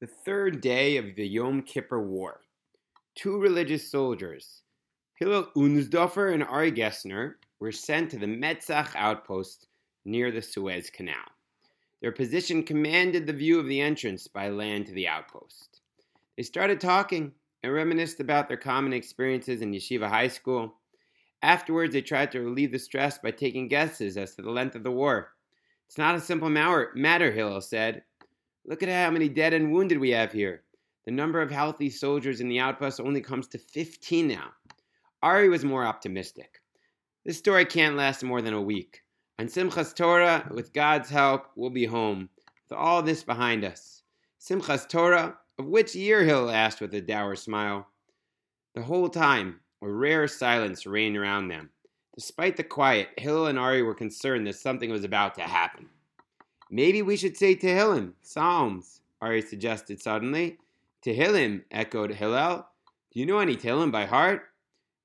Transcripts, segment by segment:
The third day of the Yom Kippur War. Two religious soldiers, Hillel Unsdorfer and Ari Gessner, were sent to the Metzach outpost near the Suez Canal. Their position commanded the view of the entrance by land to the outpost. They started talking and reminisced about their common experiences in yeshiva high school. Afterwards, they tried to relieve the stress by taking guesses as to the length of the war. It's not a simple matter, Hillel said. Look at how many dead and wounded we have here. The number of healthy soldiers in the outpost only comes to 15 now. Ari was more optimistic. This story can't last more than a week. On Simchas Torah, with God's help, we'll be home, with all this behind us. Simchas Torah, of which year? Hill asked with a dour smile. The whole time, a rare silence reigned around them. Despite the quiet, Hill and Ari were concerned that something was about to happen. Maybe we should say Tehillim, Psalms, Ari suggested suddenly. Tehillim, echoed Hillel. Do you know any Tehillim by heart?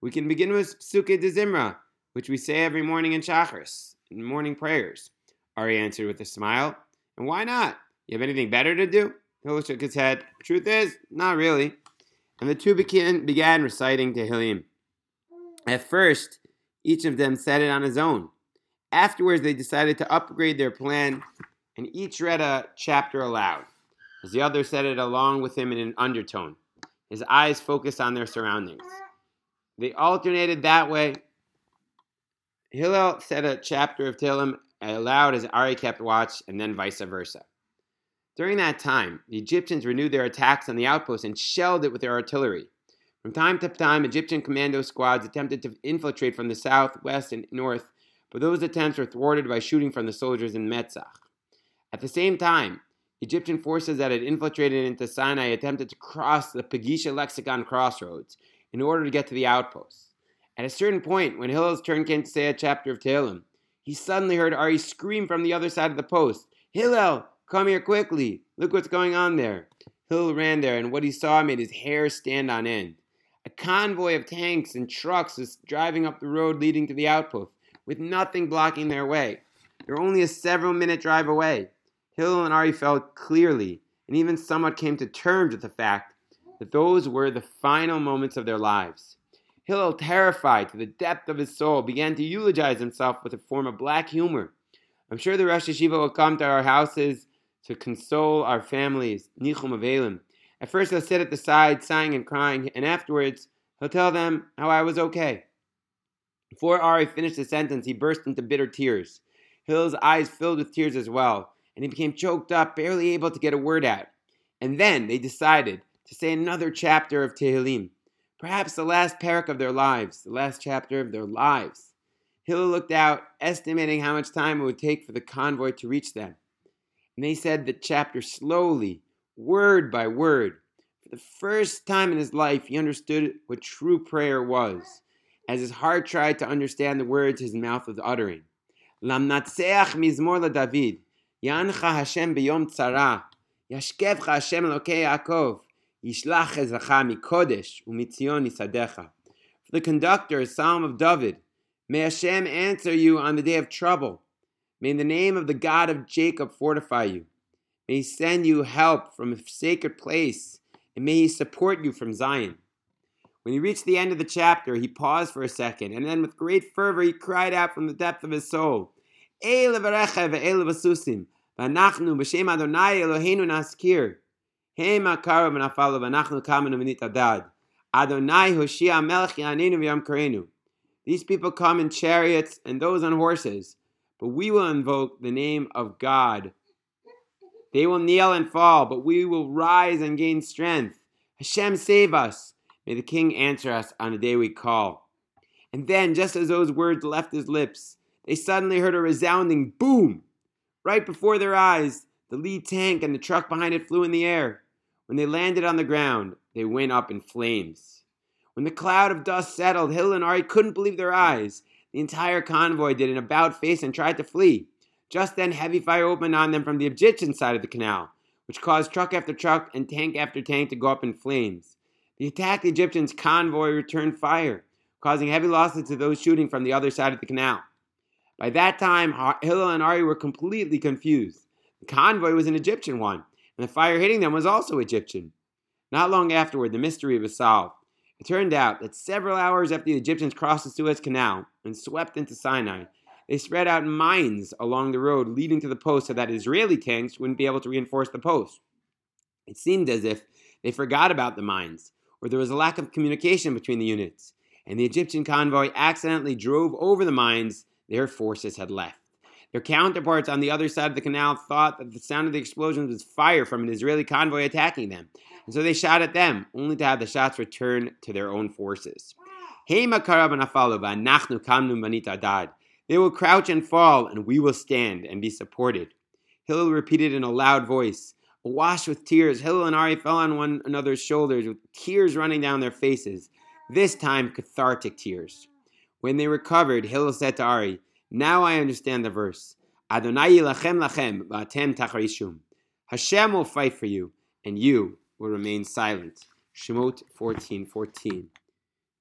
We can begin with Psuke de Zimra, which we say every morning in Shachris in morning prayers. Ari answered with a smile. And why not? You have anything better to do? Hillel shook his head. Truth is, not really. And the two began, began reciting Tehillim. At first, each of them said it on his own. Afterwards, they decided to upgrade their plan, and each read a chapter aloud, as the other said it along with him in an undertone, his eyes focused on their surroundings. They alternated that way Hillel said a chapter of Tehillim aloud as Ari kept watch, and then vice versa. During that time, the Egyptians renewed their attacks on the outpost and shelled it with their artillery. From time to time, Egyptian commando squads attempted to infiltrate from the south, west, and north, but those attempts were thwarted by shooting from the soldiers in Metzach. At the same time, Egyptian forces that had infiltrated into Sinai attempted to cross the Pagisha Lexicon crossroads in order to get to the outposts. At a certain point, when Hillel's turn came to say a chapter of Tehillim, he suddenly heard Ari scream from the other side of the post, Hillel, come here quickly. Look what's going on there. Hillel ran there, and what he saw made his hair stand on end. A convoy of tanks and trucks was driving up the road leading to the outpost, with nothing blocking their way. They were only a several minute drive away. Hillel and Ari felt clearly, and even somewhat came to terms with the fact that those were the final moments of their lives. Hillel, terrified to the depth of his soul, began to eulogize himself with a form of black humor. I'm sure the Rosh Yeshiva will come to our houses to console our families. Nichum Avelim. At first, he'll sit at the side, sighing and crying, and afterwards, he'll tell them how I was okay. Before Ari finished the sentence, he burst into bitter tears. Hillel's eyes filled with tears as well, and he became choked up, barely able to get a word out. And then they decided to say another chapter of Tehillim perhaps the last parak of their lives, the last chapter of their lives. Hillel looked out, estimating how much time it would take for the convoy to reach them. And they said the chapter slowly, word by word. For the first time in his life, he understood what true prayer was, as his heart tried to understand the words his mouth was uttering. Lamnatseach mizmor la David, Hashem beyom tzara, Yashkevcha Hashem Elokei Yaakov, Yishlach Ezacha Mikodesh Umitzion Isadecha. For the conductor, Psalm of David, May Hashem answer you on the day of trouble. May the name of the God of Jacob fortify you. May he send you help from a sacred place, and may he support you from Zion. When he reached the end of the chapter, he paused for a second, and then with great fervor he cried out from the depth of his soul, El ve'el v'susim, v'anachnu b'shem Adonai Eloheinu naskir. Hema karam nafalo v'anachnu kamenu v'nitadad. Adonai Hoshia melech yanenu v'yam karenu. These people come in chariots and those on horses, but we will invoke the name of God. They will kneel and fall, but we will rise and gain strength. Hashem save us. May the King answer us on the day we call. And then, just as those words left his lips, they suddenly heard a resounding boom. Right before their eyes, the lead tank and the truck behind it flew in the air. When they landed on the ground, they went up in flames. When the cloud of dust settled, Hill and Ari couldn't believe their eyes. The entire convoy did an about face and tried to flee. Just then, heavy fire opened on them from the Egyptian side of the canal, which caused truck after truck and tank after tank to go up in flames. The attacked Egyptians' convoy returned fire, causing heavy losses to those shooting from the other side of the canal. By that time, Hillel and Ari were completely confused. The convoy was an Egyptian one, and the fire hitting them was also Egyptian. Not long afterward, the mystery was solved. It turned out that several hours after the Egyptians crossed the Suez Canal and swept into Sinai, they spread out mines along the road leading to the post so that Israeli tanks wouldn't be able to reinforce the post. It seemed as if they forgot about the mines, or there was a lack of communication between the units, and the Egyptian convoy accidentally drove over the mines their forces had left. Their counterparts on the other side of the canal thought that the sound of the explosions was fire from an Israeli convoy attacking them, and so they shot at them, only to have the shots return to their own forces. They will crouch and fall, and we will stand and be supported. Hillel repeated in a loud voice. Awash with tears, Hillel and Ari fell on one another's shoulders with tears running down their faces, this time cathartic tears. When they recovered, Hillel said to Ari, Now I understand the verse. Adonai yilachem lachem va'atem tacharishum. Hashem will fight for you, and you will remain silent. Shemot 14 14.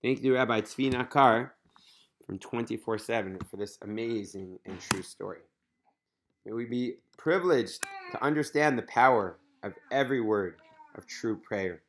Thank you, Rabbi Tzvi Nakar from 24 7 for this amazing and true story. May we be privileged to understand the power of every word of true prayer.